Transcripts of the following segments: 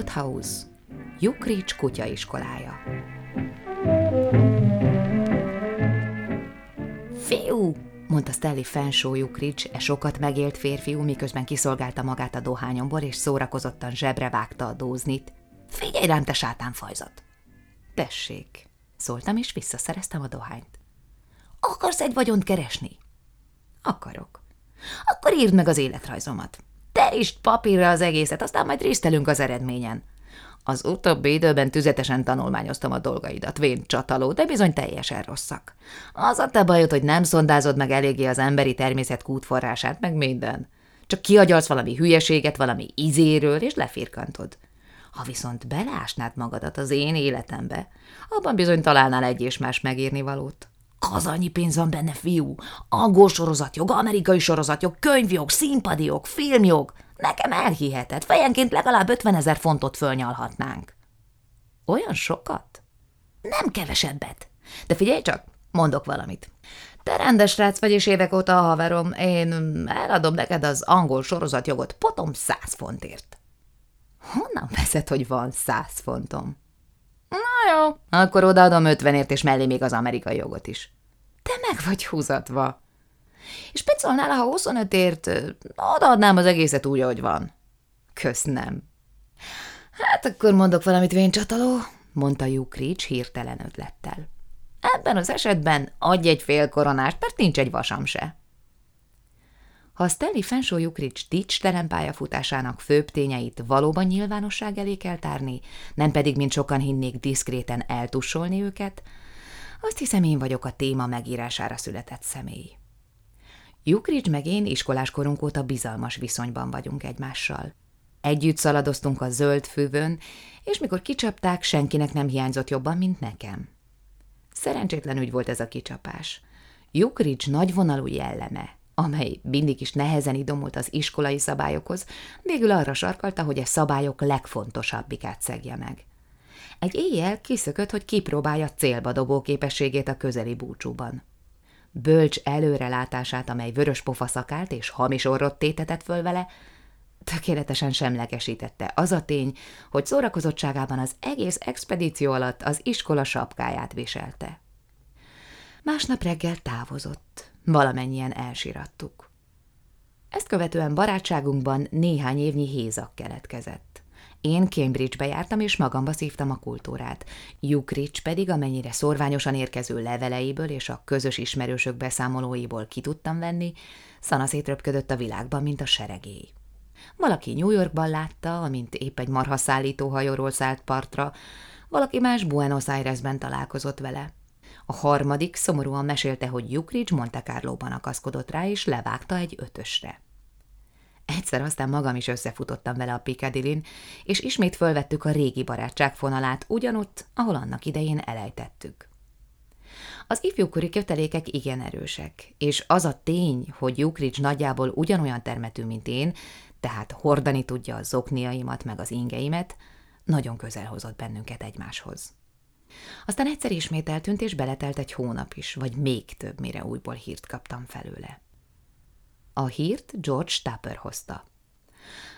Woodhouse, Jukrics kutyaiskolája. Fiú, mondta Stanley Fenshaw Jukrics, e sokat megélt férfiú, miközben kiszolgálta magát a dohányomból, és szórakozottan zsebre vágta a dóznit. Figyelj rám, te sátánfajzat! Tessék, szóltam, és visszaszereztem a dohányt. Akarsz egy vagyont keresni? Akarok. Akkor írd meg az életrajzomat. Terítsd papírra az egészet, aztán majd résztelünk az eredményen. Az utóbbi időben tüzetesen tanulmányoztam a dolgaidat, vén csataló, de bizony teljesen rosszak. Az a te bajod, hogy nem szondázod meg eléggé az emberi természet kútforrását, meg minden. Csak kiagyalsz valami hülyeséget, valami izéről, és lefirkantod. Ha viszont beleásnád magadat az én életembe, abban bizony találnál egy és más megírni valót. Kazanyi pénz van benne, fiú. Angol sorozatjog, amerikai sorozatjog, könyvjog, színpadjog, filmjog. Nekem elhiheted, fejenként legalább 50 ezer fontot fölnyalhatnánk. Olyan sokat? Nem kevesebbet. De figyelj csak, mondok valamit. Te rendes srác vagy, és évek óta a haverom. Én eladom neked az angol sorozatjogot potom száz fontért. Honnan veszed, hogy van száz fontom? Jó, akkor odaadom ötvenért, és mellé még az amerikai jogot is. Te meg vagy húzatva. És picolnál, ha 25ért odaadnám az egészet úgy, ahogy van. Kösz nem. Hát akkor mondok valamit, vén csataló, mondta Jukrics hirtelen ötlettel. Ebben az esetben adj egy fél koronást, mert nincs egy vasam se. Ha Stanley Fenshaw Jukrics tics pályafutásának főbb tényeit valóban nyilvánosság elé kell tárni, nem pedig, mint sokan hinnék, diszkréten eltussolni őket, azt hiszem én vagyok a téma megírására született személy. Jukrics meg én iskoláskorunk óta bizalmas viszonyban vagyunk egymással. Együtt szaladoztunk a zöld fűvön, és mikor kicsapták, senkinek nem hiányzott jobban, mint nekem. Szerencsétlen úgy volt ez a kicsapás. Jukrics nagyvonalú jelleme, amely mindig is nehezen idomult az iskolai szabályokhoz, végül arra sarkalta, hogy a szabályok legfontosabbikát szegje meg. Egy éjjel kiszökött, hogy kipróbálja célba dobó képességét a közeli búcsúban. Bölcs előrelátását, amely vörös pofa szakált és hamis orrot tétetett föl vele, tökéletesen semlegesítette az a tény, hogy szórakozottságában az egész expedíció alatt az iskola sapkáját viselte. Másnap reggel távozott, valamennyien elsirattuk. Ezt követően barátságunkban néhány évnyi hézak keletkezett. Én Cambridge-be jártam, és magamba szívtam a kultúrát. Jukrics pedig, amennyire szorványosan érkező leveleiből és a közös ismerősök beszámolóiból ki tudtam venni, szanaszét röpködött a világban, mint a seregély. Valaki New Yorkban látta, amint épp egy marhaszállító hajóról szállt partra, valaki más Buenos Airesben találkozott vele. A harmadik szomorúan mesélte, hogy Jukrics Monte Carlo-ban akaszkodott rá, és levágta egy ötösre. Egyszer aztán magam is összefutottam vele a piccadilly és ismét fölvettük a régi barátság fonalát ugyanott, ahol annak idején elejtettük. Az ifjúkori kötelékek igen erősek, és az a tény, hogy Jukrics nagyjából ugyanolyan termetű, mint én, tehát hordani tudja a zokniaimat meg az ingeimet, nagyon közel hozott bennünket egymáshoz. Aztán egyszer ismét eltűnt, és beletelt egy hónap is, vagy még több, mire újból hírt kaptam felőle. A hírt George Tupper hozta.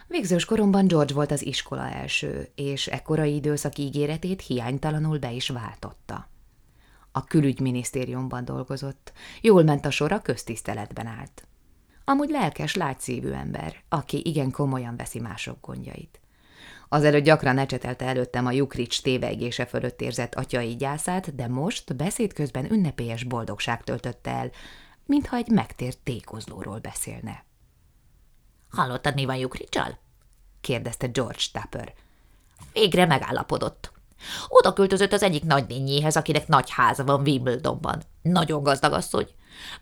Végzős koromban George volt az iskola első, és ekkorai időszak ígéretét hiánytalanul be is váltotta. A külügyminisztériumban dolgozott, jól ment a sora, köztiszteletben állt. Amúgy lelkes, lágyszívű ember, aki igen komolyan veszi mások gondjait. Azelőtt gyakran ecsetelte előttem a Jukrics tévegése fölött érzett atyai gyászát, de most beszéd közben ünnepélyes boldogság töltötte el, mintha egy megtért tékozlóról beszélne. Hallottad, mi van Jukricsal? kérdezte George Tupper. Végre megállapodott. Oda költözött az egyik nagynényéhez, akinek nagy háza van Wimbledonban. Nagyon gazdag asszony.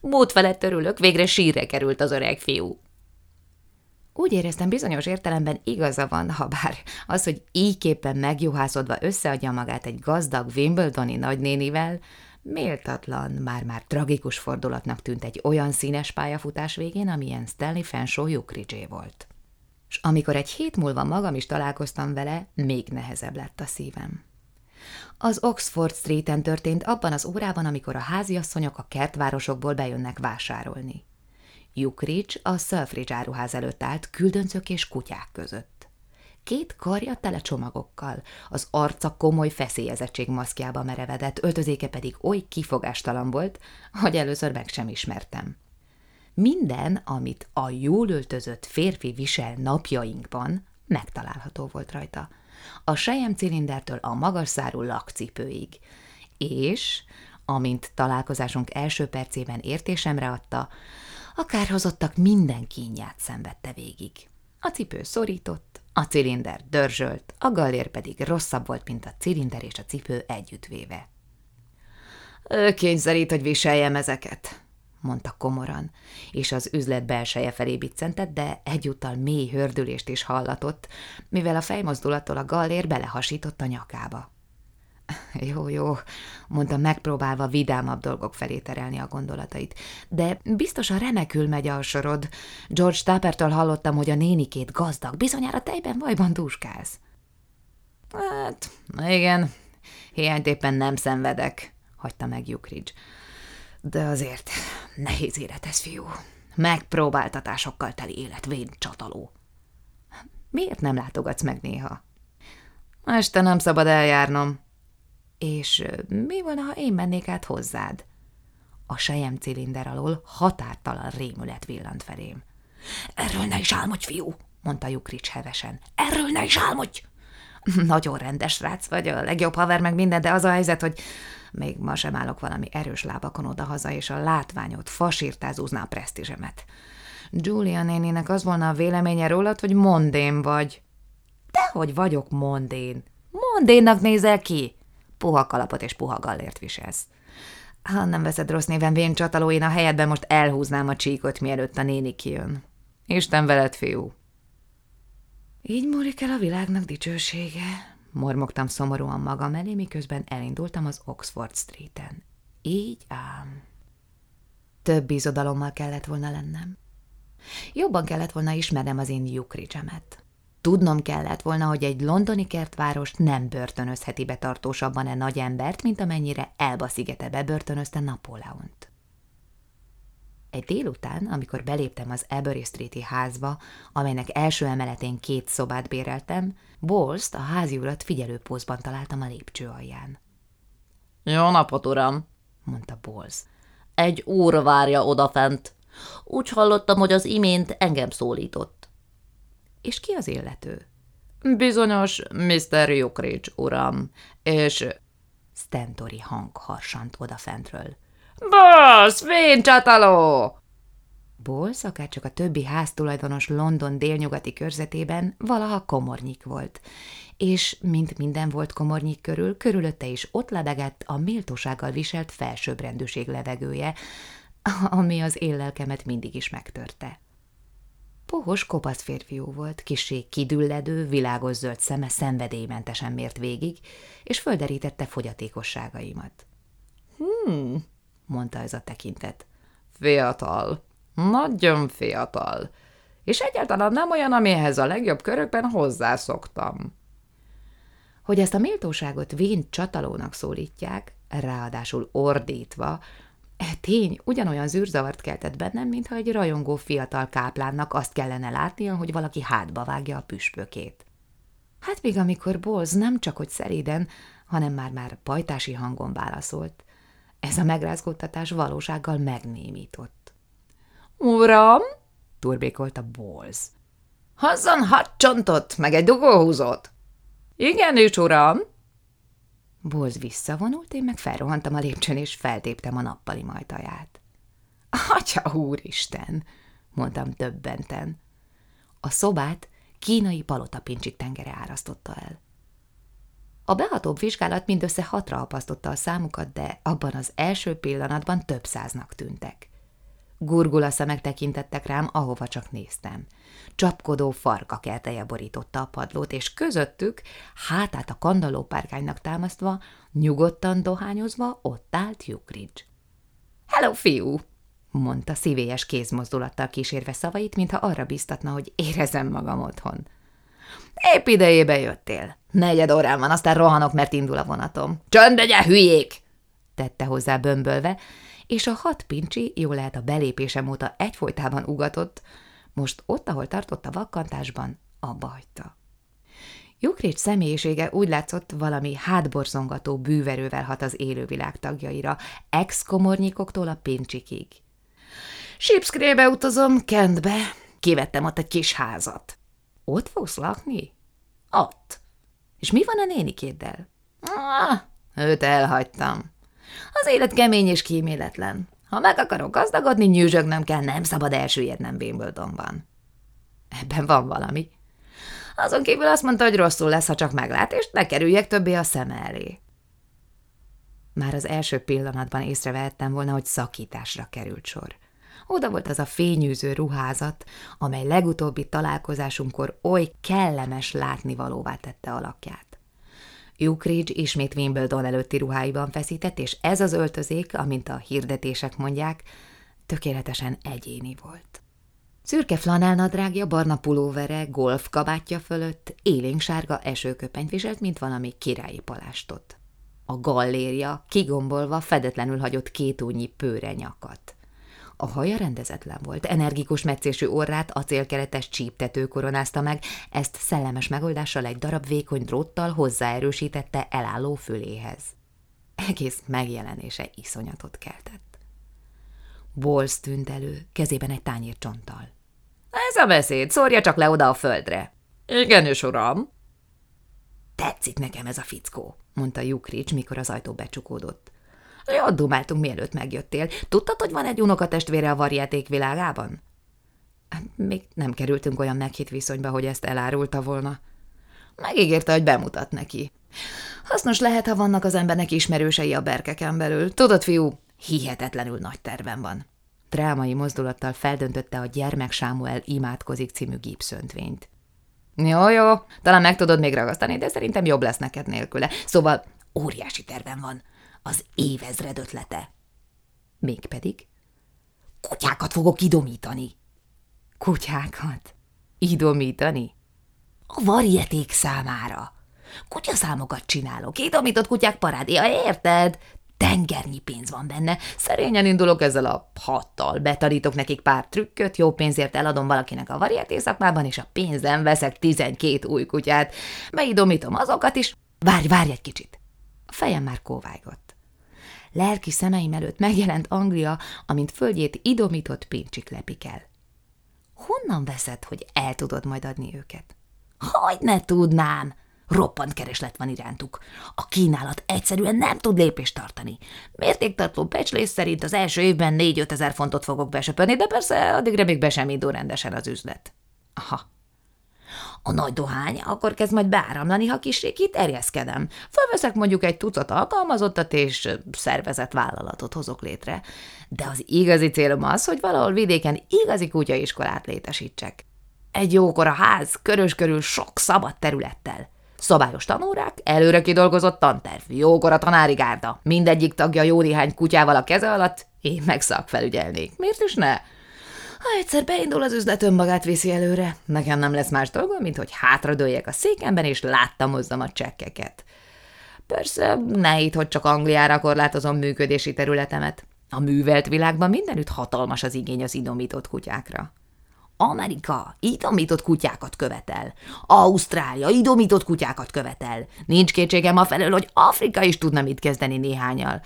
Mód felett örülök, végre sírre került az öreg fiú. Úgy éreztem, bizonyos értelemben igaza van, ha bár az, hogy ígyképpen megjuhászodva összeadja magát egy gazdag Wimbledoni nagynénivel, Méltatlan, már-már tragikus fordulatnak tűnt egy olyan színes pályafutás végén, amilyen Stanley Fenshaw Jukricsé volt. És amikor egy hét múlva magam is találkoztam vele, még nehezebb lett a szívem. Az Oxford Street-en történt abban az órában, amikor a háziasszonyok a kertvárosokból bejönnek vásárolni. Jukrics a Selfridge áruház előtt állt küldöncök és kutyák között. Két karja tele csomagokkal, az arca komoly feszélyezettség maszkjába merevedett, öltözéke pedig oly kifogástalan volt, hogy először meg sem ismertem. Minden, amit a jól öltözött férfi visel napjainkban, megtalálható volt rajta. A sejem cilindertől a magas szárú lakcipőig. És, amint találkozásunk első percében értésemre adta, a kárhozottak minden kínját szenvedte végig. A cipő szorított, a cilinder dörzsölt, a gallér pedig rosszabb volt, mint a cilinder és a cipő együttvéve. Ő kényszerít, hogy viseljem ezeket, mondta komoran, és az üzlet belseje felé biccentett, de egyúttal mély hördülést is hallatott, mivel a fejmozdulattól a gallér belehasított a nyakába. Jó, jó, mondta megpróbálva vidámabb dolgok felé terelni a gondolatait. De biztosan remekül megy a sorod. George Tappertől hallottam, hogy a nénikét gazdag, bizonyára tejben vajban dúskálsz. Hát, igen, hiányt éppen nem szenvedek, hagyta meg Jukridge. De azért nehéz élet ez, fiú. Megpróbáltatásokkal teli élet, vén csataló. Miért nem látogatsz meg néha? Este nem szabad eljárnom, és mi van, ha én mennék át hozzád? A sejem cilinder alól határtalan rémület villant felém. Erről ne is álmodj, fiú, mondta Jukrics hevesen. Erről ne is álmodj! Nagyon rendes rác vagy, a legjobb haver meg minden, de az a helyzet, hogy még ma sem állok valami erős lábakon odahaza, és a látványot fasírtázúzná a presztízsemet. Julia nénének az volna a véleménye rólad, hogy mondén vagy. Dehogy vagyok mondén. Mondénnak nézel ki? Puha kalapot és puha gallért viselsz. Ha nem veszed rossz néven vén csataló, a helyedben most elhúznám a csíkot, mielőtt a néni kijön. Isten veled, fiú! Így múlik el a világnak dicsősége, mormogtam szomorúan magam elé, miközben elindultam az Oxford Street-en. Így ám. Több bizodalommal kellett volna lennem. Jobban kellett volna ismernem az én Jukridgemet. Tudnom kellett volna, hogy egy londoni kertváros nem börtönözheti be tartósabban e nagy embert, mint amennyire Elba szigete bebörtönözte Napóleont. Egy délután, amikor beléptem az Ebury Street-i házba, amelynek első emeletén két szobát béreltem, Bolst, a háziurat figyelőpózban találtam a lépcső alján. – Jó napot, uram! – mondta Bolz. – Egy úr várja odafent. Úgy hallottam, hogy az imént engem szólított. És ki az illető? Bizonyos Mr. Jukridge, uram, és... Stentori hang harsant odafentről. Boss, vén csataló! Bolsz, csak a többi háztulajdonos London délnyugati körzetében valaha komornyik volt, és mint minden volt komornyik körül, körülötte is ott lebegett a méltósággal viselt felsőbbrendűség levegője, ami az éllelkemet mindig is megtörte. Pohos kopasz férfiú volt, kisé kidülledő, világos zöld szeme szenvedélymentesen mért végig, és földerítette fogyatékosságaimat. Hmm, mondta ez a tekintet. Fiatal, nagyon fiatal, és egyáltalán nem olyan, amihez a legjobb körökben hozzászoktam. Hogy ezt a méltóságot vén csatalónak szólítják, ráadásul ordítva, E tény ugyanolyan zűrzavart keltett bennem, mintha egy rajongó fiatal káplánnak azt kellene látnia, hogy valaki hátba vágja a püspökét. Hát még amikor Bolz nem csak hogy szeréden, hanem már-már pajtási hangon válaszolt. Ez a megrázkódtatás valósággal megnémított. – Uram! – turbékolta Bolz. – Hozzon hat csontot, meg egy dugóhúzót! – Igenis, uram! Bolz visszavonult, én meg felrohantam a lépcsőn, és feltéptem a nappali majtaját. Atya úristen, mondtam többenten. A szobát kínai palotapincsik tengere árasztotta el. A behatóbb vizsgálat mindössze hatra apasztotta a számukat, de abban az első pillanatban több száznak tűntek. Gurgula szemek tekintettek rám, ahova csak néztem. Csapkodó farka kelteje borította a padlót, és közöttük, hátát a kandallópárkánynak támasztva, nyugodtan dohányozva ott állt Jukridge. – Hello, fiú! – mondta szívélyes kézmozdulattal kísérve szavait, mintha arra biztatna, hogy érezem magam otthon. – Épp idejébe jöttél. Negyed órán van, aztán rohanok, mert indul a vonatom. – Csönd legyen, hülyék! – tette hozzá bömbölve, és a hat pincsi, jól lehet a belépésem óta egyfolytában ugatott, most ott, ahol tartott a vakkantásban, abba hagyta. Jukrics személyisége úgy látszott, valami hátborzongató bűverővel hat az élővilág tagjaira, ex-komornyikoktól a pincsikig. Sipszkrébe utazom, Kentbe. Kivettem ott egy kis házat. Ott fogsz lakni? Ott. És mi van a nénikéddel? Ah, őt elhagytam. Az élet kemény és kíméletlen. Ha meg akarok gazdagodni, nyűzsögnem kell, nem szabad elsüllyednem Wimbledonban. Ebben van valami. Azon kívül azt mondta, hogy rosszul lesz, ha csak meglát, és ne kerüljek többé a szem elé. Már az első pillanatban észrevehettem volna, hogy szakításra került sor. Oda volt az a fényűző ruházat, amely legutóbbi találkozásunkkor oly kellemes látnivalóvá tette alakját. Ukridge ismét Wimbledon előtti ruháiban feszített, és ez az öltözék, amint a hirdetések mondják, tökéletesen egyéni volt. Szürke flanelnadrágja, barna pulóvere, golf kabátja fölött élénksárga esőköpenyt viselt, mint valami királyi palástot. A gallérja kigombolva fedetlenül hagyott kétúnyi pőre nyakat. A haja rendezetlen volt, energikus meccésű orrát acélkeretes csíptető koronázta meg, ezt szellemes megoldással egy darab vékony dróttal hozzáerősítette elálló füléhez. Egész megjelenése iszonyatot keltett. Bolsz tűnt elő, kezében egy tányér csonttal. Ez a beszéd, szórja csak le oda a földre. Igenis, uram. Tetszik nekem ez a fickó, mondta Jukrics, mikor az ajtó becsukódott. Jól dumáltunk, mielőtt megjöttél. Tudtad, hogy van egy unokatestvére a varjáték világában? Hát, még nem kerültünk olyan meghitt viszonyba, hogy ezt elárulta volna. Megígérte, hogy bemutat neki. Hasznos lehet, ha vannak az embernek ismerősei a berkeken belül. Tudod, fiú, hihetetlenül nagy tervem van. Drámai mozdulattal feldöntötte a Gyermek Sámuel imádkozik című gipszöntvényt. Jó, jó, talán meg tudod még ragasztani, de szerintem jobb lesz neked nélküle. Szóval óriási tervem van az évezred ötlete. Mégpedig kutyákat fogok idomítani. Kutyákat? Idomítani? A varieték számára. Kutyaszámokat csinálok, idomított kutyák parádéja, érted? Tengernyi pénz van benne. Szerényen indulok ezzel a hattal. Betanítok nekik pár trükköt, jó pénzért eladom valakinek a varieté szakmában, és a pénzem veszek tizenkét új kutyát. Beidomítom azokat is. Várj, várj egy kicsit. A fejem már kóvájgott. Lelki szemeim előtt megjelent Anglia, amint földjét idomított pincsik lepik el. Honnan veszed, hogy el tudod majd adni őket? Hogy ne tudnám! Roppant kereslet van irántuk. A kínálat egyszerűen nem tud lépést tartani. Mértéktartó becslés szerint az első évben 4-5 ezer fontot fogok besöpörni, de persze addigra még be sem indul rendesen az üzlet. Aha, a nagy dohány akkor kezd majd beáramlani, ha kicsit kiterjeszkedem. Fölveszek mondjuk egy tucat alkalmazottat, és szervezett vállalatot hozok létre. De az igazi célom az, hogy valahol vidéken igazi kutyaiskolát létesítsek. Egy jókora ház, körös körül sok szabad területtel. Szabályos tanórák, előre kidolgozott tanterv, jókora tanári gárda, mindegyik tagja jó néhány kutyával a keze alatt, én meg szakfelügyelnék. Miért is ne? Ha egyszer beindul az üzlet, önmagát viszi előre. Nekem nem lesz más dolgom, mint hogy hátradőljek a székemben, és láttamozzam a csekkeket. Persze, ne itt, hogy csak Angliára korlátozom működési területemet. A művelt világban mindenütt hatalmas az igény az idomított kutyákra. Amerika idomított kutyákat követel. Ausztrália idomított kutyákat követel. Nincs kétségem a felől, hogy Afrika is tudna mit kezdeni néhányal.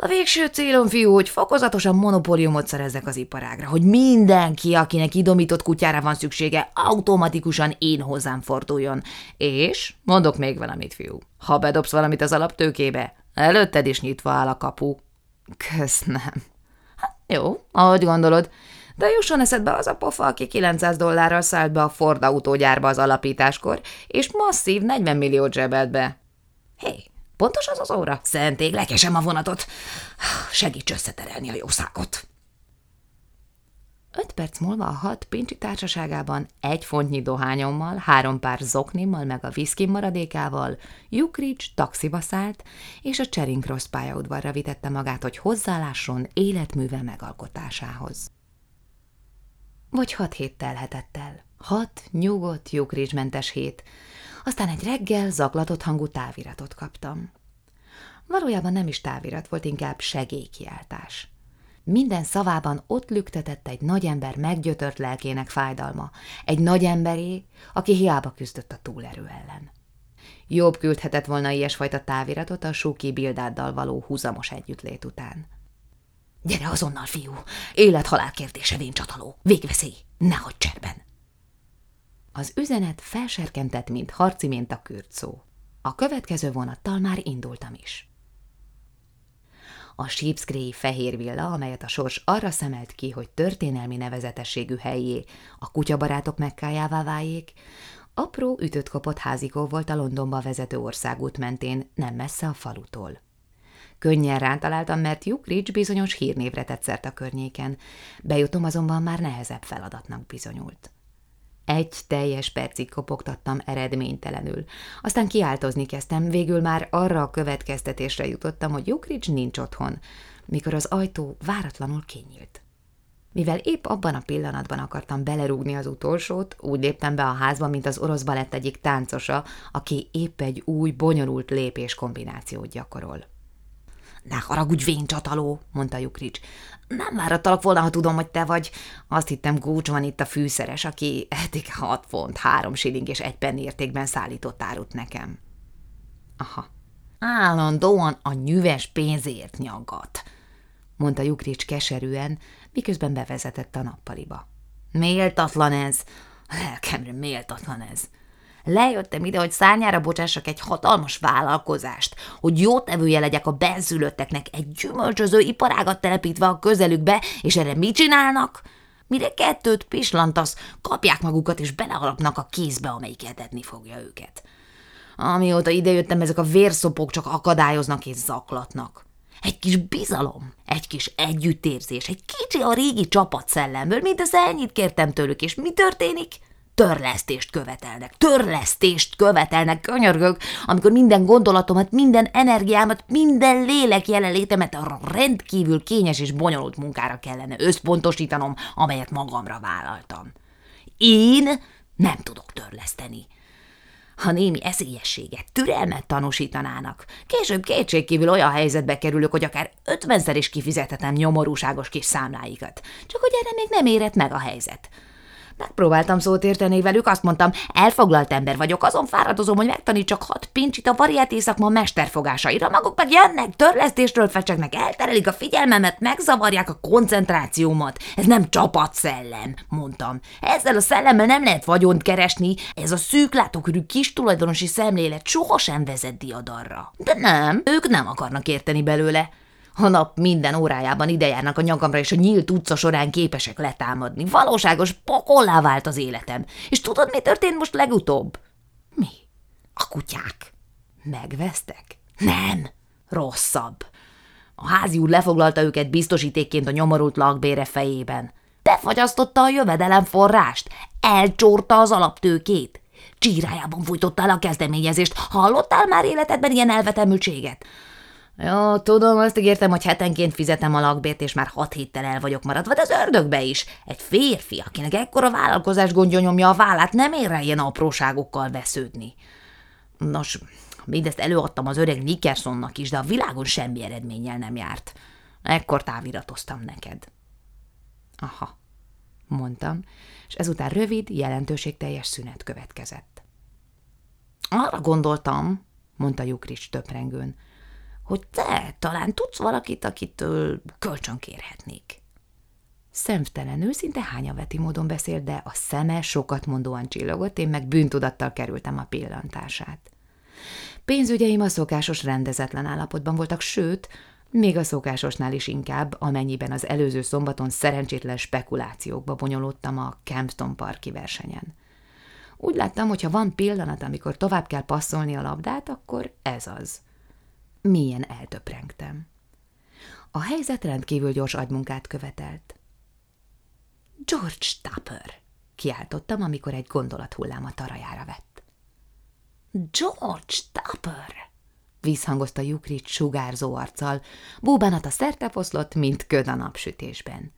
A végső célom, fiú, hogy fokozatosan monopóliumot szerezzek az iparágra, hogy mindenki, akinek idomított kutyára van szüksége, automatikusan én hozzám forduljon. És mondok még valamit, fiú. Ha bedobsz valamit az alaptőkébe, előtted is nyitva áll a kapu. Köszönöm. Hát, jó, ahogy gondolod. De jusson eszedbe az a pofa, aki 900 dollárral szállt be a Ford autógyárba az alapításkor, és masszív 40 milliót zsebelt be. Hé, hey, Pontos az az óra? Szentég, lekesem a vonatot. Segíts összeterelni a jószágot. Öt perc múlva a hat pincsi társaságában egy fontnyi dohányommal, három pár zoknimmal meg a viszki maradékával Jukrics taxiba szállt, és a Charing Cross pályaudvarra vitette magát, hogy hozzálásson életműve megalkotásához. Vagy hat hét telhetett el. Hat nyugodt, Jukrics-mentes hét, aztán egy reggel zaklatott hangú táviratot kaptam. Valójában nem is távirat volt, inkább segélykiáltás. Minden szavában ott lüktetett egy nagyember meggyötört lelkének fájdalma, egy nagyemberé, aki hiába küzdött a túlerő ellen. Jobb küldhetett volna ilyesfajta táviratot a Suki Bildáddal való húzamos együttlét után. Gyere azonnal, fiú! Élet-halál kérdése, csataló! Végveszély! Ne hagyd cserben! Az üzenet felserkentett, mint harci mint a kürt. A következő vonattal már indultam is. A Sheepscray fehér villa, amelyet a sors arra szemelt ki, hogy történelmi nevezetességű helyé, a kutyabarátok mekkájává váljék, apró ütött kapott házikó volt a Londonba vezető országút mentén, nem messze a falutól. Könnyen rántaláltam, mert Ridge bizonyos hírnévre tetszert a környéken, bejutom azonban már nehezebb feladatnak bizonyult. Egy teljes percig kopogtattam eredménytelenül. Aztán kiáltozni kezdtem, végül már arra a következtetésre jutottam, hogy Jukrics nincs otthon, mikor az ajtó váratlanul kinyílt. Mivel épp abban a pillanatban akartam belerúgni az utolsót, úgy léptem be a házba, mint az orosz balett egyik táncosa, aki épp egy új, bonyolult lépés kombinációt gyakorol. Ne haragudj, vén csataló, mondta Jukrics. Nem várattalak volna, ha tudom, hogy te vagy. Azt hittem, Gócs van itt a fűszeres, aki eddig hat font, három shilling és egy penny értékben szállított árut nekem. Aha. Állandóan a nyüves pénzért nyagat, mondta Jukrics keserűen, miközben bevezetett a nappaliba. Méltatlan ez, lelkemre méltatlan ez. Lejöttem ide, hogy szárnyára bocsássak egy hatalmas vállalkozást, hogy jó tevője legyek a benszülötteknek, egy gyümölcsöző iparágat telepítve a közelükbe, és erre mit csinálnak? Mire kettőt pislantasz, kapják magukat és belehalapnak a kézbe, amelyik etetni fogja őket. Amióta idejöttem, ezek a vérszopok csak akadályoznak és zaklatnak. Egy kis bizalom, egy kis együttérzés, egy kicsi a régi csapatszellemből, az ennyit kértem tőlük, és mi történik? Törlesztést követelnek, törlesztést követelnek, könyörgök, amikor minden gondolatomat, minden energiámat, minden lélek jelenlétemet arra rendkívül kényes és bonyolult munkára kellene összpontosítanom, amelyet magamra vállaltam. Én nem tudok törleszteni. Ha némi eszélyességet, türelmet tanúsítanának, később kétségkívül olyan helyzetbe kerülök, hogy akár ötvenszer is kifizethetem nyomorúságos kis számláikat, csak hogy erre még nem érett meg a helyzet. Megpróbáltam szót érteni velük, azt mondtam, elfoglalt ember vagyok, azon fáradozom, hogy megtanítsak hat pincsit a variáté szakma mesterfogásaira, maguk meg jönnek, törlesztésről fecsegnek, elterelik a figyelmemet, megzavarják a koncentrációmat. Ez nem csapatszellem, mondtam. Ezzel a szellemmel nem lehet vagyont keresni, ez a szűklátókörű kis tulajdonosi szemlélet sohasem vezet diadarra. De nem, ők nem akarnak érteni belőle. A nap minden órájában idejárnak a nyakamra, és a nyílt utca során képesek letámadni. Valóságos pokollá vált az életem. És tudod, mi történt most legutóbb? Mi? A kutyák. Megvesztek? Nem. Rosszabb. A házi úr lefoglalta őket biztosítékként a nyomorult lakbére fejében. Befagyasztotta a jövedelem forrást, elcsórta az alaptőkét. Csírájában fújtotta el a kezdeményezést. Hallottál már életedben ilyen elvetemültséget? Jó, tudom, azt ígértem, hogy hetenként fizetem a lakbért, és már hat héttel el vagyok maradva, de az ördögbe is. Egy férfi, akinek ekkora vállalkozás gondja nyomja a vállát, nem ér rá ilyen apróságokkal vesződni. Nos, mindezt előadtam az öreg Nickersonnak is, de a világon semmi eredménnyel nem járt. Ekkor táviratoztam neked. Aha, mondtam, és ezután rövid, jelentőségteljes szünet következett. Arra gondoltam, mondta Jukrics töprengőn, hogy te talán tudsz valakit, akitől kölcsön kérhetnék. Szemtelen őszinte hányaveti módon beszélt, de a szeme sokat mondóan csillogott, én meg bűntudattal kerültem a pillantását. Pénzügyeim a szokásos rendezetlen állapotban voltak, sőt, még a szokásosnál is inkább, amennyiben az előző szombaton szerencsétlen spekulációkba bonyolódtam a Campton parki versenyen. Úgy láttam, hogy ha van pillanat, amikor tovább kell passzolni a labdát, akkor ez az – milyen eltöprengtem. A helyzet rendkívül gyors agymunkát követelt. George Tupper, kiáltottam, amikor egy gondolathullám a tarajára vett. George Tupper, vízhangozta Jukrit sugárzó arccal, búbánata szertefoszlott, mint köd a napsütésben.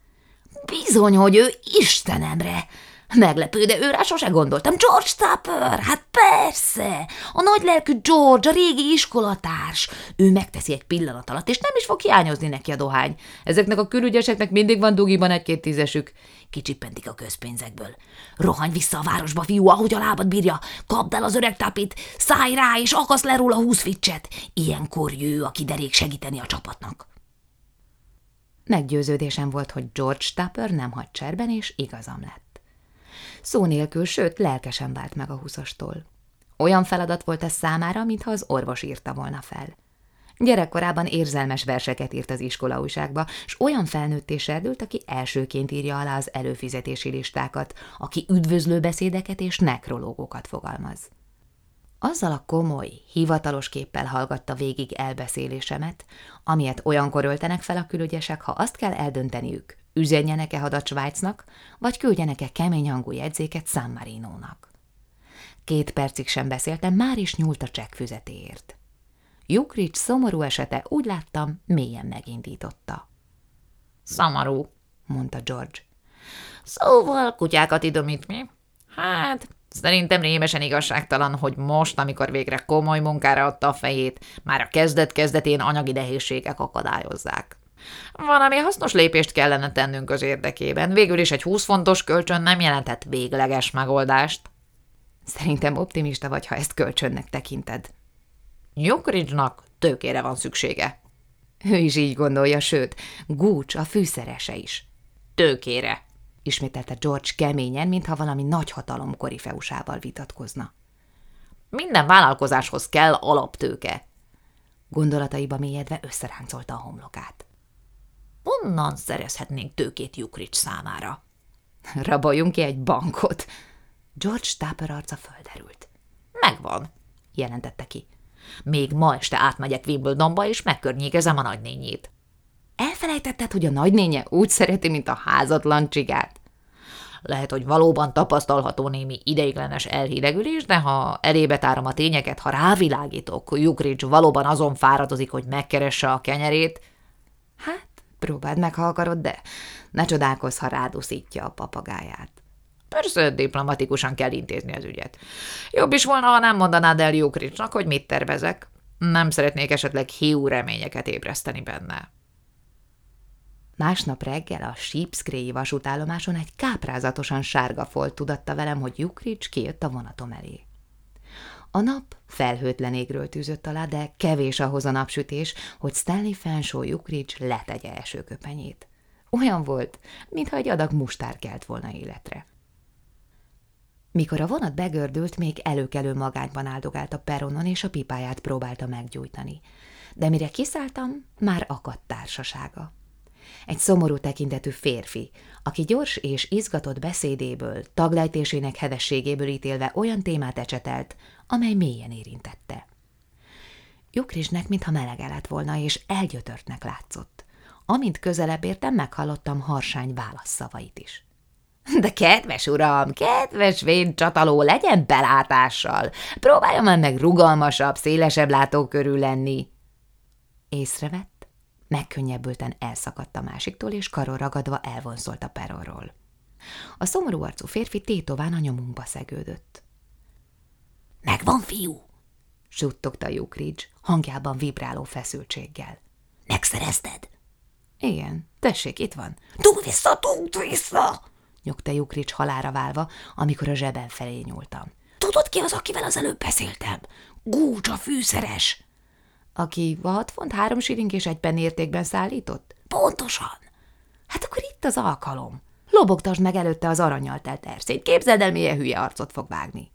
Bizony, hogy ő Istenemre! Meglepő, de őrá sose gondoltam. George Tupper, hát persze. A nagylelkű George, a régi iskolatárs. Ő megteszi egy pillanat alatt, és nem is fog hiányozni neki a dohány. Ezeknek a külügyeseknek mindig van dugiban egy-két tízesük. Kicsippentik a közpénzekből. Rohanj vissza a városba, fiú, ahogy a lábad bírja. Kapd el az öreg tapit, szállj rá, és akasz le róla húsz ficset. Ilyenkor jő, aki derék segíteni a csapatnak. Meggyőződésem volt, hogy George Tupper nem hagy cserben, és igazam lett. Szó nélkül, sőt, lelkesen vált meg a húszastól. Olyan feladat volt ez számára, mintha az orvos írta volna fel. Gyerekkorában érzelmes verseket írt az iskola újságba, s olyan felnőtté serdült, aki elsőként írja alá az előfizetési listákat, aki üdvözlő beszédeket és nekrológokat fogalmaz. Azzal a komoly, hivatalos képpel hallgatta végig elbeszélésemet, amilyet olyankor öltenek fel a külügyesek, ha azt kell eldönteniük, üzenjenek-e hadat Svájcnak, vagy küldjenek-e kemény hangú jegyzéket San Marinónak. Két percig sem beszéltem, már is nyúlt a csekk füzetéért. Jukrics szomorú esete, úgy láttam, mélyen megindította. Szomorú, mondta George. Szóval kutyákat idomít Hát, Szerintem rémesen igazságtalan, hogy most, amikor végre komoly munkára adta a fejét, már a kezdet-kezdetén anyagi nehézségek akadályozzák. Valami hasznos lépést kellene tennünk az érdekében. Végül is egy 20 fontos kölcsön nem jelentett végleges megoldást. Szerintem optimista vagy, ha ezt kölcsönnek tekinted. Jokridge-nak tőkére van szüksége. Ő is így gondolja, sőt, Gúcs a fűszerese is. Tőkére, ismételte George keményen, mintha valami nagy hatalom korifeusával vitatkozna. Minden vállalkozáshoz kell alaptőke. Gondolataiba mélyedve összeráncolta a homlokát. Honnan szerezhetnénk tőkét Jukrics számára? Raboljunk ki egy bankot. George Tupper arca földerült. Megvan, jelentette ki. Még ma este átmegyek Wimbledonba, és megkörnyékezem a nagynényét. Elfelejtetted, hogy a nagynénye úgy szereti, mint a házatlan csigát? Lehet, hogy valóban tapasztalható némi ideiglenes elhidegülés, de ha elébe tárom a tényeket, ha rávilágítok, Jukrics valóban azon fáradozik, hogy megkeresse a kenyerét, hát próbáld meg, ha akarod, de ne csodálkozz, ha ráduszítja a papagáját. Persze diplomatikusan kell intézni az ügyet. Jobb is volna, ha nem mondanád el Jukricsnak, hogy mit tervezek. Nem szeretnék esetleg hiú reményeket ébreszteni benne. Másnap reggel a Sheepscray vasútállomáson egy káprázatosan sárga folt tudatta velem, hogy Jukrics kijött a vonatom elé. A nap felhőtlen égről tűzött alá, de kevés ahhoz a napsütés, hogy Stanley Fenshaw Jukrics letegye esőköpenyét. Olyan volt, mintha egy adag mustár kelt volna életre. Mikor a vonat begördült, még előkelő magányban áldogált a peronon, és a pipáját próbálta meggyújtani. De mire kiszálltam, már akadt társasága egy szomorú tekintetű férfi, aki gyors és izgatott beszédéből, taglejtésének hevességéből ítélve olyan témát ecsetelt, amely mélyen érintette. Jukrisnek, mintha melege lett volna, és elgyötörtnek látszott. Amint közelebb értem, meghallottam harsány válaszszavait is. De kedves uram, kedves vén csataló, legyen belátással! Próbálja már meg rugalmasabb, szélesebb látókörül lenni! Észrevett, Megkönnyebbülten elszakadt a másiktól, és karon ragadva elvonszolt a peronról. A szomorú arcú férfi tétován a nyomunkba szegődött. – Megvan, fiú! – suttogta Jukridge, hangjában vibráló feszültséggel. – Megszerezted? – Igen, tessék, itt van. – Dugd vissza, dugd vissza! – nyugta Jukridge halára válva, amikor a zseben felé nyúltam. – Tudod ki az, akivel az előbb beszéltem? Gúcs a fűszeres! Aki hat font három siling és egy értékben szállított? Pontosan. Hát akkor itt az alkalom. Lobogtasd meg előtte az aranyal telt erszét. Képzeld el, milyen hülye arcot fog vágni.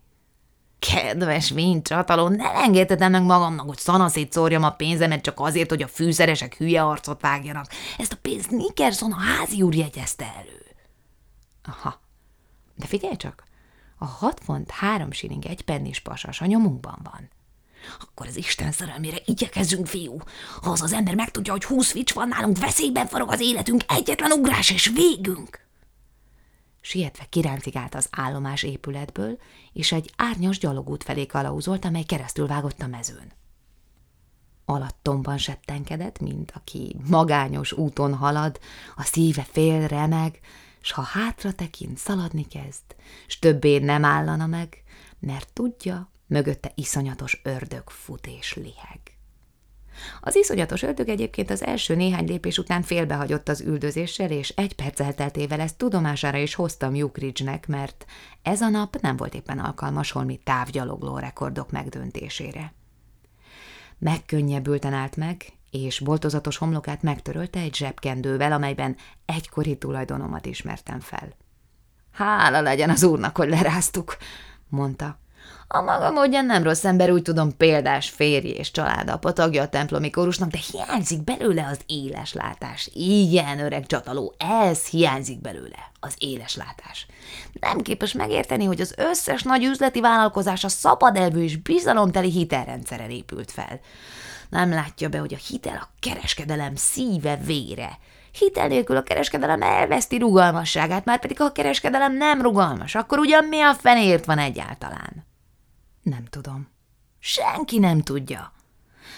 Kedves mint csataló, ne engedhetem meg magamnak, hogy szanaszét szórjam a pénzemet csak azért, hogy a fűszeresek hülye arcot vágjanak. Ezt a pénzt Nickerson a házi úr jegyezte elő. Aha. De figyelj csak, a hat font három siling egy pennis pasas a nyomunkban van. Akkor az Isten szerelmére igyekezzünk, fiú. Ha az az ember megtudja, hogy húsz fics van nálunk, veszélyben forog az életünk, egyetlen ugrás és végünk. Sietve kiráncigált az állomás épületből, és egy árnyas gyalogút felé kalauzolt, amely keresztül vágott a mezőn. Alattomban septenkedett, mint aki magányos úton halad, a szíve fél remeg, s ha hátra tekint, szaladni kezd, s többé nem állana meg, mert tudja, mögötte iszonyatos ördög fut és liheg. Az iszonyatos ördög egyébként az első néhány lépés után félbehagyott az üldözéssel, és egy perc elteltével ezt tudomására is hoztam Jukridge-nek, mert ez a nap nem volt éppen alkalmas holmi távgyalogló rekordok megdöntésére. Megkönnyebbülten állt meg, és boltozatos homlokát megtörölte egy zsebkendővel, amelyben egykori tulajdonomat ismertem fel. Hála legyen az úrnak, hogy leráztuk, mondta. A maga módján nem rossz ember, úgy tudom, példás férj és családapa, tagja a templomi kórusnak, de hiányzik belőle az éles látás. Igen, öreg csataló, ez hiányzik belőle, az éles látás. Nem képes megérteni, hogy az összes nagy üzleti vállalkozás a szabad elvű és bizalomteli hitelrendszeren épült fel. Nem látja be, hogy a hitel a kereskedelem szíve vére. Hitel nélkül a kereskedelem elveszti rugalmasságát, már pedig ha a kereskedelem nem rugalmas, akkor ugyan mi a fenért van egyáltalán? Nem tudom. Senki nem tudja.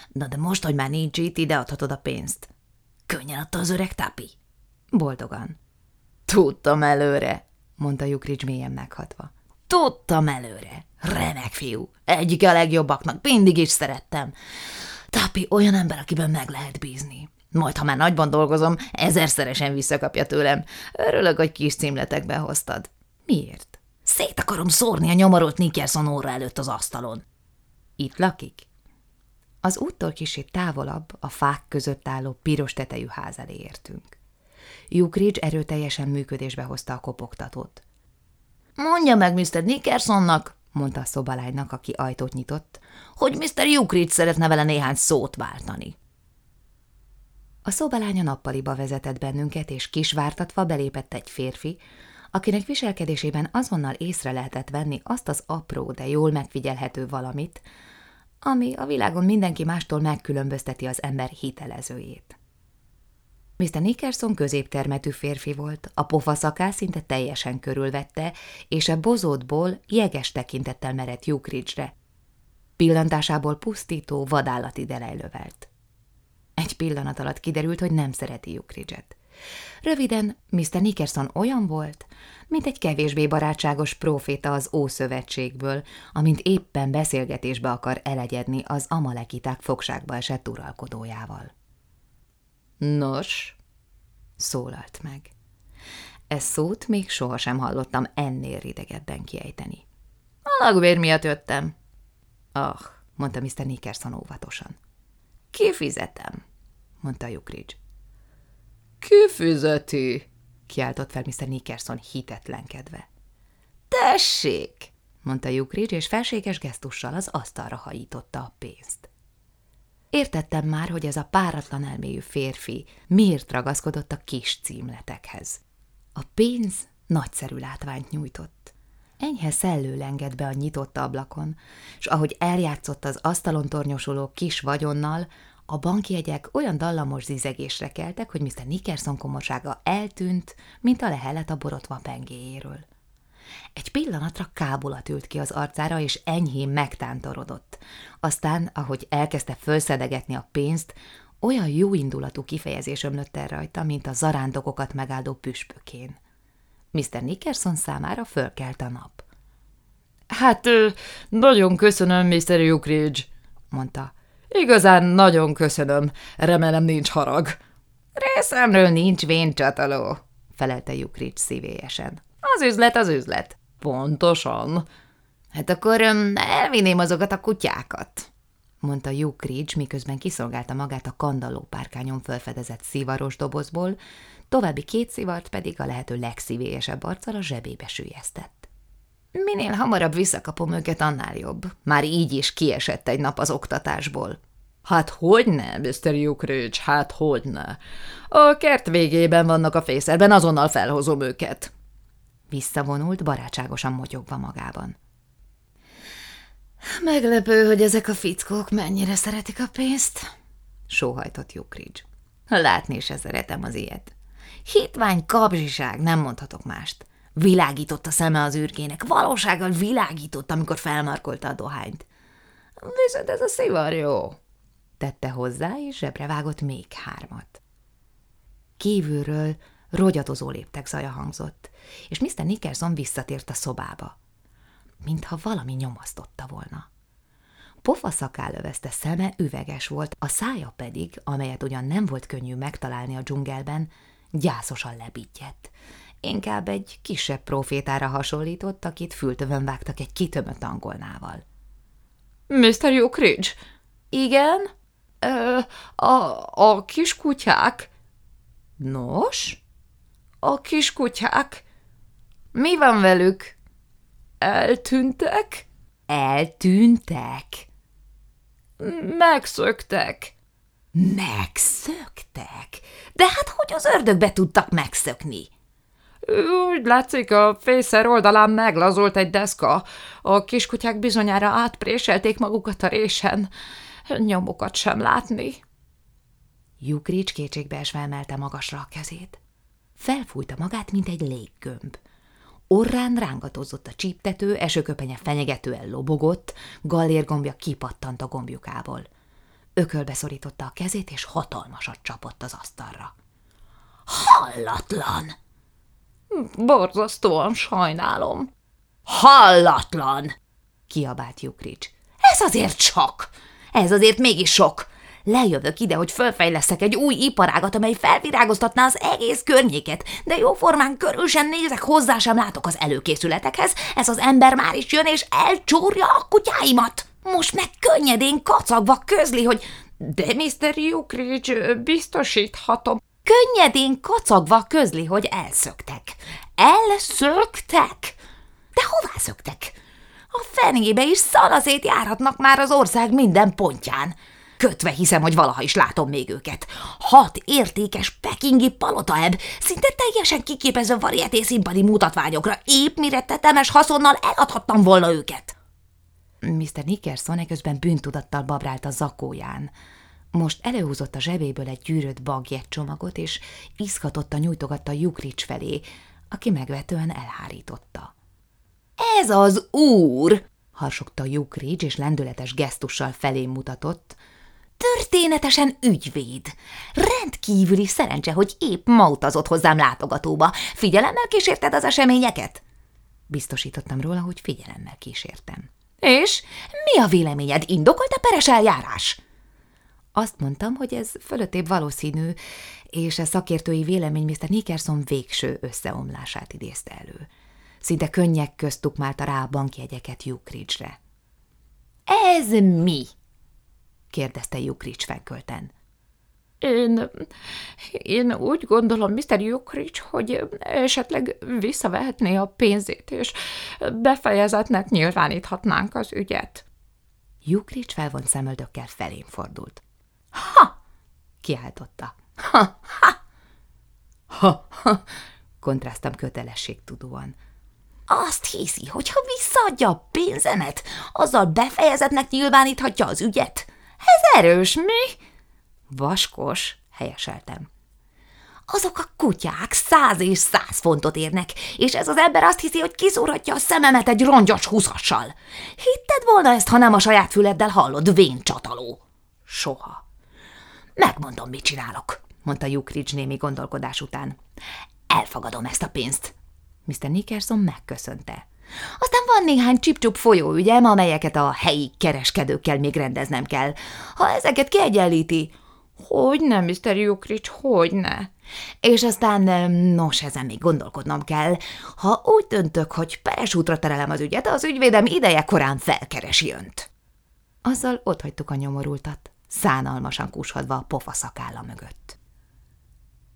Na de most, hogy már nincs itt, ide adhatod a pénzt. Könnyen adta az öreg tapi. Boldogan. Tudtam előre, mondta Jukrics mélyen meghatva. Tudtam előre. Remek fiú. Egyik a legjobbaknak. Mindig is szerettem. Tapi olyan ember, akiben meg lehet bízni. Majd, ha már nagyban dolgozom, ezerszeresen visszakapja tőlem. Örülök, hogy kis címletekbe hoztad. Miért? Szét akarom szórni a nyomarolt Nickerson óra előtt az asztalon. Itt lakik? Az úttól kicsit távolabb, a fák között álló piros tetejű ház elé értünk. Jukridge erőteljesen működésbe hozta a kopogtatót. Mondja meg Mr. Nickersonnak, mondta a szobalánynak, aki ajtót nyitott, hogy Mr. Jukridge szeretne vele néhány szót váltani. A szobalánya nappaliba vezetett bennünket, és kisvártatva belépett egy férfi, akinek viselkedésében azonnal észre lehetett venni azt az apró, de jól megfigyelhető valamit, ami a világon mindenki mástól megkülönbözteti az ember hitelezőjét. Mr. Nickerson középtermetű férfi volt, a pofaszaká szinte teljesen körülvette, és a bozótból jeges tekintettel merett Jukridge-re. Pillantásából pusztító, vadállati delejlövelt. Egy pillanat alatt kiderült, hogy nem szereti Jukridge-et. Röviden, Mr. Nickerson olyan volt, mint egy kevésbé barátságos proféta az Ószövetségből, amint éppen beszélgetésbe akar elegyedni az amalekiták fogságba esett uralkodójával. Nos, szólalt meg. Ez szót még sohasem hallottam ennél ridegebben kiejteni. A lagvér miatt jöttem. Ah, mondta Mr. Nickerson óvatosan. Kifizetem, mondta Jukridge. Kifizeti, kiáltott fel Mr. Nickerson hitetlenkedve. Tessék, mondta Jukridge, és felséges gesztussal az asztalra hajította a pénzt. Értettem már, hogy ez a páratlan elmélyű férfi miért ragaszkodott a kis címletekhez. A pénz nagyszerű látványt nyújtott. Enyhe szellő lengett be a nyitott ablakon, és ahogy eljátszott az asztalon tornyosuló kis vagyonnal, a bankjegyek olyan dallamos zizegésre keltek, hogy Mr. Nickerson komorsága eltűnt, mint a lehelet a borotva pengéjéről. Egy pillanatra kábulat ült ki az arcára, és enyhén megtántorodott. Aztán, ahogy elkezdte fölszedegetni a pénzt, olyan jó indulatú kifejezés ömlött el rajta, mint a zarándokokat megáldó püspökén. Mr. Nickerson számára fölkelt a nap. Hát, nagyon köszönöm, Mr. Ukridge, mondta. Igazán nagyon köszönöm, remélem nincs harag. Részemről nincs vén csataló, felelte Jukrics szívélyesen. Az üzlet az üzlet. Pontosan. Hát akkor elvinném azokat a kutyákat, mondta Jukrics, miközben kiszolgálta magát a kandalló párkányon felfedezett szivaros dobozból, további két szivart pedig a lehető legszívélyesebb arccal a zsebébe sülyeztett. Minél hamarabb visszakapom őket, annál jobb. Már így is kiesett egy nap az oktatásból. Hát hogyne, Mr. Ukridge, hát hogyne. A kert végében vannak a fészerben, azonnal felhozom őket. Visszavonult, barátságosan motyogva magában. Meglepő, hogy ezek a fickók mennyire szeretik a pénzt, sóhajtott Ukridge. Látni is szeretem az ilyet. Hitvány kapzsiság, nem mondhatok mást. Világított a szeme az űrkének, valósággal világított, amikor felmarkolta a dohányt. Viszont ez a szivar jó, tette hozzá, és zsebre vágott még hármat. Kívülről Rogyatozó léptek zaja hangzott, és Mr. Nickerson visszatért a szobába. Mintha valami nyomasztotta volna. Pofa szakállöveszte szeme üveges volt, a szája pedig, amelyet ugyan nem volt könnyű megtalálni a dzsungelben, gyászosan lebítjett. Inkább egy kisebb profétára hasonlított, akit fültövön vágtak egy kitömött angolnával. – Mr. Yookridge? – Igen? Ö, a, a kiskutyák? – Nos? – A kiskutyák. Mi van velük? Eltűntek? – Eltűntek? Megszöktek. Megszöktek? De hát hogy az ördögbe tudtak megszökni? Úgy látszik, a fészer oldalán meglazolt egy deszka. A kiskutyák bizonyára átpréselték magukat a résen. Nyomokat sem látni. Jukrics kétségbeesve emelte magasra a kezét. Felfújta magát, mint egy léggömb. Orrán rángatozott a csíptető, esőköpenye fenyegetően lobogott, gallérgombja kipattant a gombjukából. Ökölbe szorította a kezét, és hatalmasat csapott az asztalra. Hallatlan! Borzasztóan sajnálom. Hallatlan! kiabált Jukrics. Ez azért sok! Ez azért mégis sok! Lejövök ide, hogy fölfejleszek egy új iparágat, amely felvirágoztatná az egész környéket, de jóformán körül sem nézek, hozzá sem látok az előkészületekhez, ez az ember már is jön és elcsúrja a kutyáimat. Most meg könnyedén kacagva közli, hogy de Mr. Jukridge, biztosíthatom. Könnyedén kacagva közli, hogy elszöktek. Elszöktek? De hová szöktek? A fenébe is szanaszét járhatnak már az ország minden pontján. Kötve hiszem, hogy valaha is látom még őket. Hat értékes pekingi palotaeb, szinte teljesen kiképező varieté színpadi mutatványokra, épp mire tetemes haszonnal eladhattam volna őket. Mr. Nickerson eközben bűntudattal babrált a zakóján. Most előhúzott a zsebéből egy gyűrött csomagot, és izgatotta nyújtogatta Jukrics felé, aki megvetően elhárította. – Ez az úr! – harsogta Jukrics, és lendületes gesztussal felé mutatott – Történetesen ügyvéd. Rendkívüli szerencse, hogy épp ma utazott hozzám látogatóba. Figyelemmel kísérted az eseményeket? Biztosítottam róla, hogy figyelemmel kísértem. És mi a véleményed? Indokolt a peres eljárás? Azt mondtam, hogy ez fölöttébb valószínű, és a szakértői vélemény Mr. Nickerson végső összeomlását idézte elő. Szinte könnyek közt tukmálta rá a bankjegyeket Ukridge-re. – Ez mi? kérdezte Jukrics felkölten. Én, én úgy gondolom, Mr. Jukrics, hogy esetleg visszavehetné a pénzét, és befejezetnek nyilváníthatnánk az ügyet. Jukrics felvont szemöldökkel felén fordult. Ha! kiáltotta. Ha! Ha! Ha! ha kontráztam kötelességtudóan. Azt hiszi, hogy ha visszaadja a pénzemet, azzal befejezetnek nyilváníthatja az ügyet? Ez erős, mi? Vaskos, helyeseltem. Azok a kutyák száz és száz fontot érnek, és ez az ember azt hiszi, hogy kiszúrhatja a szememet egy rongyos húszassal. Hitted volna ezt, ha nem a saját füleddel hallod, vén csataló? Soha. Megmondom, mit csinálok, mondta Jukridge némi gondolkodás után. Elfogadom ezt a pénzt. Mr. Nickerson megköszönte. Aztán van néhány csipcsup folyóügyem, amelyeket a helyi kereskedőkkel még rendeznem kell. Ha ezeket kiegyenlíti, hogy nem, Mr. Jukrics, hogy ne? És aztán, nos, ezen még gondolkodnom kell. Ha úgy döntök, hogy peres útra terelem az ügyet, az ügyvédem ideje korán felkeresi önt. Azzal otthagytuk a nyomorultat, szánalmasan kushodva a pofa szakálla mögött.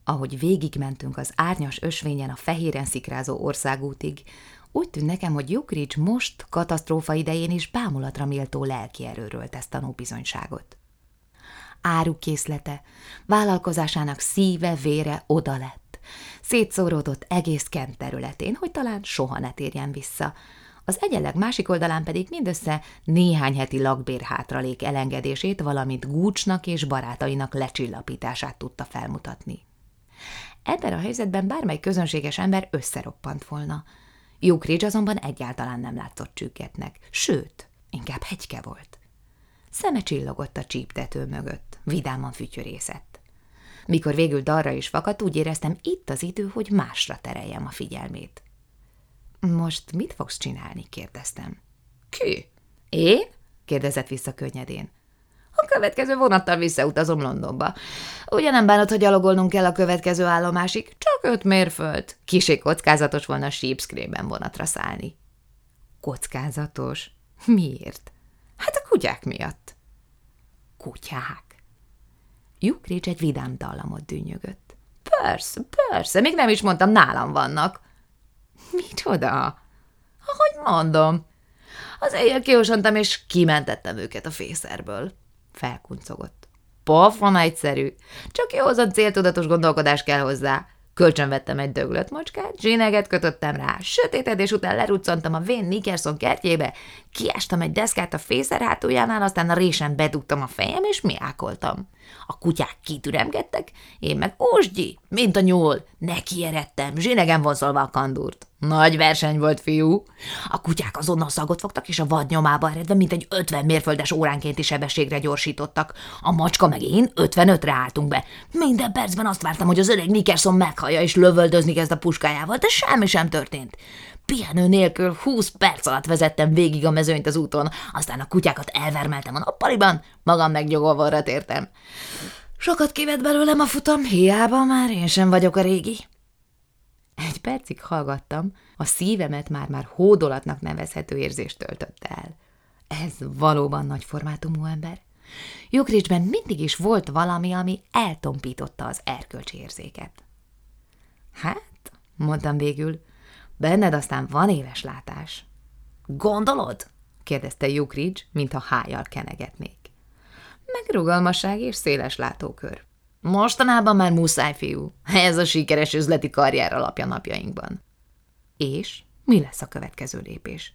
Ahogy végigmentünk az árnyas ösvényen a fehéren szikrázó országútig, úgy tűnt nekem, hogy Jukrics most, katasztrófa idején is bámulatra méltó lelki erőről tesz tanúbizonyságot. Árukészlete, vállalkozásának szíve, vére oda lett. Szétszóródott egész Kent területén, hogy talán soha ne térjen vissza. Az egyenleg másik oldalán pedig mindössze néhány heti lakbér hátralék elengedését, valamint Gúcsnak és barátainak lecsillapítását tudta felmutatni. Ebben a helyzetben bármely közönséges ember összeroppant volna – Jukridge azonban egyáltalán nem látszott csüggetnek, sőt, inkább hegyke volt. Szeme csillogott a csíptető mögött, vidáman fütyörészett. Mikor végül darra is fakadt, úgy éreztem, itt az idő, hogy másra tereljem a figyelmét. Most mit fogsz csinálni? kérdeztem. Ki? Én? kérdezett vissza könnyedén. A következő vonattal visszautazom Londonba. Ugye nem bánod, hogy gyalogolnunk kell a következő állomásig? Csak öt mérföld. Kisé kockázatos volna Sheepscreen-ben vonatra szállni. Kockázatos? Miért? Hát a kutyák miatt. Kutyák? Jukrics egy vidám dallamot dűnyögött. Persze, persze, még nem is mondtam, nálam vannak. Micsoda? Ahogy mondom. Az éjjel kiosontam, és kimentettem őket a fészerből. Felkuncogott. Pofon egyszerű, csak józan céltudatos gondolkodás kell hozzá. Kölcsönvettem egy döglött macskát, zsineget kötöttem rá, sötétedés után leruccantam a Vén Nickerson kertjébe, kiástam egy deszkát a fészer hátuljánál, aztán a résen bedugtam a fejem, és miákoltam. A kutyák kitüremgettek, én meg ósgyi, mint a nyúl, neki eredtem, zsinegen vonzolva a kandúrt. Nagy verseny volt, fiú. A kutyák azonnal szagot fogtak, és a vad nyomába eredve, mint egy 50 mérföldes óránkénti sebességre gyorsítottak. A macska meg én 55-re álltunk be. Minden percben azt vártam, hogy az öreg Nickerson meghallja és lövöldözni kezd a puskájával, de semmi sem történt. Pihenő nélkül 20 perc alatt vezettem végig a mezőnyt az úton, aztán a kutyákat elvermeltem a nappaliban, magam megnyugovóra tértem. Sokat kivett belőlem a futam, hiába már én sem vagyok a régi. Egy percig hallgattam, a szívemet már-már hódolatnak nevezhető érzést töltött el. Ez valóban nagy formátumú ember. Jukricsben mindig is volt valami, ami eltompította az erkölcsi érzéket. Hát, mondtam végül, benned aztán van éles látás. Gondolod? kérdezte Jukrics, mintha hájjal kenegetnék. Meg rugalmasság és széles látókör. Mostanában már muszáj, fiú. Ez a sikeres üzleti karrier alapja napjainkban. És mi lesz a következő lépés?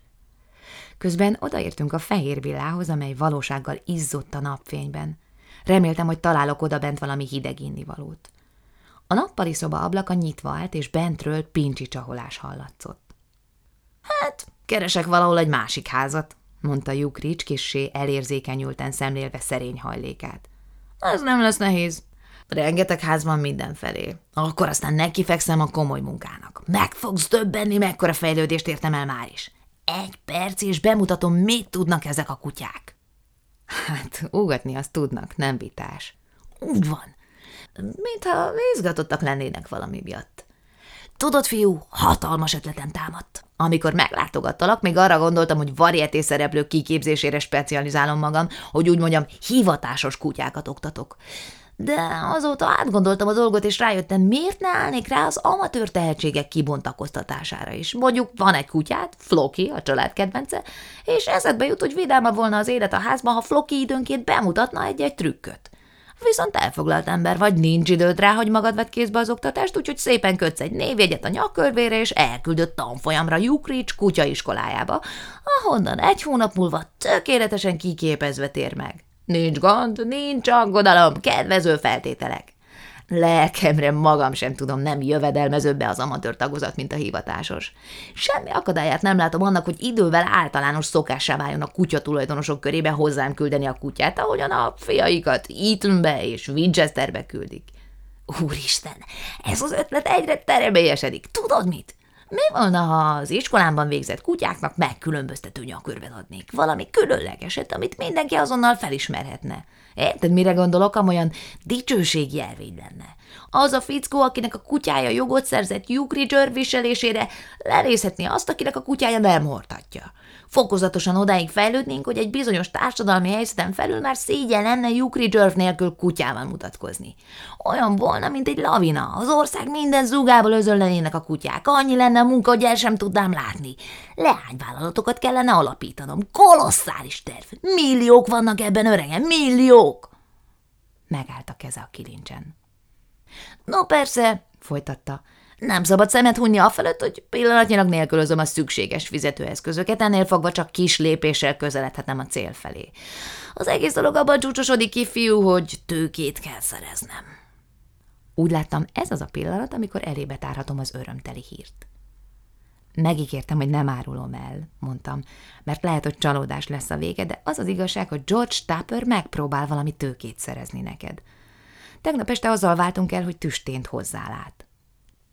Közben odaértünk a fehér villához, amely valósággal izzott a napfényben. Reméltem, hogy találok oda bent valami hideg innivalót. A nappali szoba ablaka nyitva állt, és bentről pincsi csaholás hallatszott. Hát, keresek valahol egy másik házat, mondta Jukrics kissé elérzékenyülten szemlélve szerény hajlékát. Ez nem lesz nehéz. Rengeteg ház van mindenfelé. Akkor aztán nekifekszem a komoly munkának. Meg fogsz döbbenni, mekkora fejlődést értem el már is. Egy perc, és bemutatom, mit tudnak ezek a kutyák. Hát, ugatni azt tudnak, nem vitás. Úgy van. Mintha izgatottak lennének valami miatt. Tudod, fiú, hatalmas ötletem támadt. Amikor meglátogattalak, még arra gondoltam, hogy varieté szereplők kiképzésére specializálom magam, hogy úgy mondjam, hivatásos kutyákat oktatok. De azóta átgondoltam a dolgot, és rájöttem, miért ne állnék rá az amatőr tehetségek kibontakoztatására is. Mondjuk van egy kutyát, Floki, a család kedvence, és eszedbe jut, hogy vidámabb volna az élet a házban, ha Floki időnként bemutatna egy-egy trükköt. Viszont elfoglalt ember vagy, nincs időd rá, hogy magad vett kézbe az oktatást, úgyhogy szépen kötsz egy névjegyet a nyakkörvére, és elküldött tanfolyamra Jukrics kutyaiskolájába, ahonnan egy hónap múlva tökéletesen kiképezve tér meg. Nincs gond, nincs aggodalom, kedvező feltételek. Lelkemre magam sem tudom nem jövedelmezőbb az amatőr tagozat, mint a hivatásos. Semmi akadályát nem látom annak, hogy idővel általános szokássá váljon a kutya tulajdonosok körébe hozzám küldeni a kutyát, ahogyan a fiaikat Eatonbe és Winchesterbe küldik. Úristen, ez az ötlet egyre terebélyesedik. Tudod mit? Mi volna, ha az iskolámban végzett kutyáknak megkülönböztető nyakörvet adnék? Valami különlegeset, amit mindenki azonnal felismerhetne. Érted, mire gondolok, amolyan dicsőségi elvény lenne. Az a fickó, akinek a kutyája jogot szerzett Jukri viselésére, lelészhetné azt, akinek a kutyája nem hordhatja. Fokozatosan odáig fejlődnénk, hogy egy bizonyos társadalmi helyzeten felül már szégyen lenne Jukri Jerv nélkül kutyával mutatkozni. Olyan volna, mint egy lavina. Az ország minden zúgából özöllenének a kutyák. Annyi lenne a munka, hogy el sem tudnám látni. Leányvállalatokat kellene alapítanom. Kolosszális terv. Milliók vannak ebben öregem, milliók! Megállt a keze a kilincsen. No persze, folytatta, nem szabad szemet hunni afelett, hogy pillanatnyilag nélkülözöm a szükséges fizetőeszközöket, ennél fogva csak kis lépéssel közeledhetem a cél felé. Az egész dolog abban csúcsosodik ki, fiú, hogy tőkét kell szereznem. Úgy láttam, ez az a pillanat, amikor elébe tárhatom az örömteli hírt. Megígértem, hogy nem árulom el, mondtam, mert lehet, hogy csalódás lesz a vége, de az az igazság, hogy George Tapper megpróbál valami tőkét szerezni neked – Tegnap este azzal váltunk el, hogy tüstént hozzálát.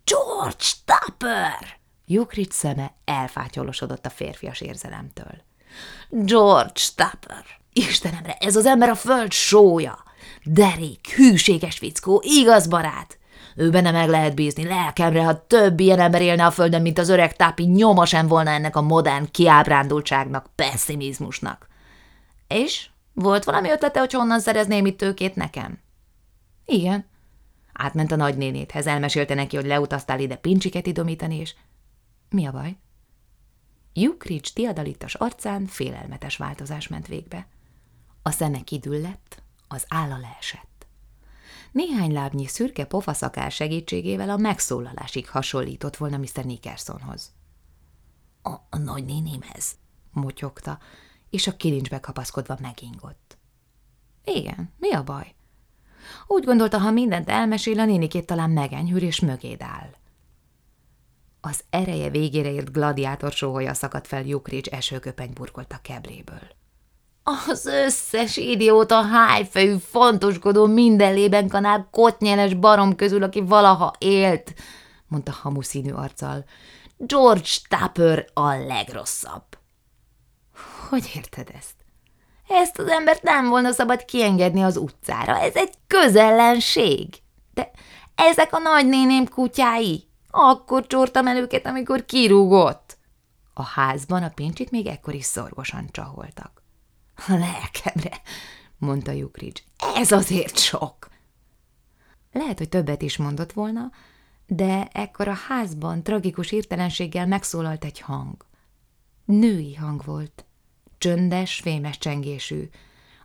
George Tupper! Jukrics szeme elfátyolosodott a férfias érzelemtől. George Tupper! Istenemre, ez az ember a föld sója! Derék, hűséges fickó, igaz barát! Ő benne meg lehet bízni, lelkemre, ha több ilyen ember élne a földön, mint az öreg tápi, nyoma sem volna ennek a modern kiábrándultságnak, pessimizmusnak. És volt valami ötlete, hogy honnan szerezném itt tőkét nekem? Igen. Átment a nagynénéthez, elmesélte neki, hogy leutaztál ide pincsiket idomítani, és... Mi a baj? Jukrics diadalitas arcán félelmetes változás ment végbe. A szeme kidüllett, az álla leesett. Néhány lábnyi szürke pofaszakár segítségével a megszólalásig hasonlított volna Mr. Nickersonhoz. A, a nagynénémhez, motyogta, és a kilincsbe kapaszkodva megingott. Igen, mi a baj? Úgy gondolta, ha mindent elmesél, a nénikét talán megenyhűr és mögéd áll. Az ereje végére ért gladiátor sóholya szakadt fel Jukrics esőköpeny burkolt a kebléből. Az összes idióta hájfejű, fontoskodó, mindenlében kanál kotnyeles barom közül, aki valaha élt, mondta hamuszínű arccal. George Tupper a legrosszabb. Hogy érted ezt? Ezt az embert nem volna szabad kiengedni az utcára, ez egy közellenség. De ezek a nagynéném kutyái. Akkor csortam el őket, amikor kirúgott. A házban a pincsik még ekkor is szorgosan csaholtak. A lelkemre, mondta Jukrics, ez azért sok. Lehet, hogy többet is mondott volna, de ekkor a házban tragikus értelenséggel megszólalt egy hang. Női hang volt csöndes, fémes csengésű.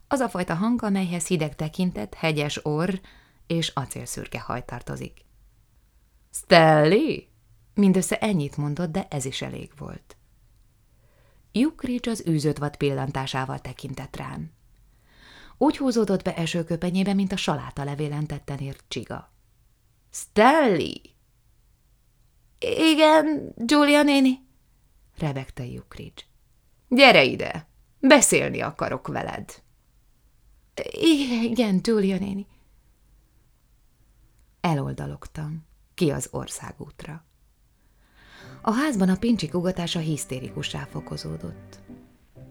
Az a fajta hang, amelyhez hideg tekintet, hegyes orr és acélszürke haj tartozik. Stelly? Mindössze ennyit mondott, de ez is elég volt. Jukrics az űzött vad pillantásával tekintett rám. Úgy húzódott be esőköpenyébe, mint a saláta levélen tetten ért csiga. Stelly? Igen, Julia néni, rebegte Jukrics. Gyere ide, beszélni akarok veled. Igen, Julia néni. Eloldalogtam, ki az országútra. A házban a pincsik ugatása hisztérikussá fokozódott.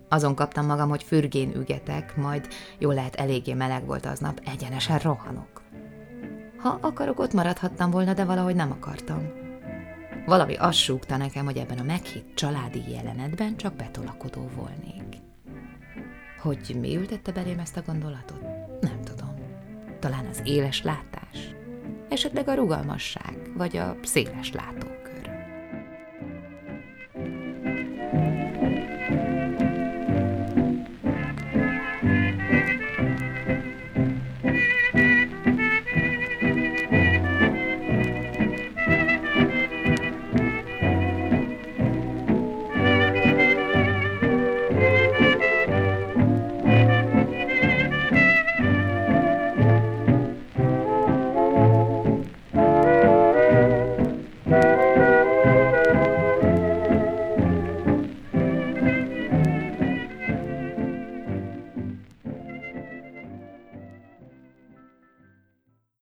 Azon kaptam magam, hogy fürgén ügetek, majd jól lehet eléggé meleg volt aznap, egyenesen rohanok. Ha akarok, ott maradhattam volna, de valahogy nem akartam. Valami azt súgta nekem, hogy ebben a meghitt családi jelenetben csak betolakodó volnék. Hogy mi ültette belém ezt a gondolatot? Nem tudom. Talán az éles látás, esetleg a rugalmasság, vagy a széles látó.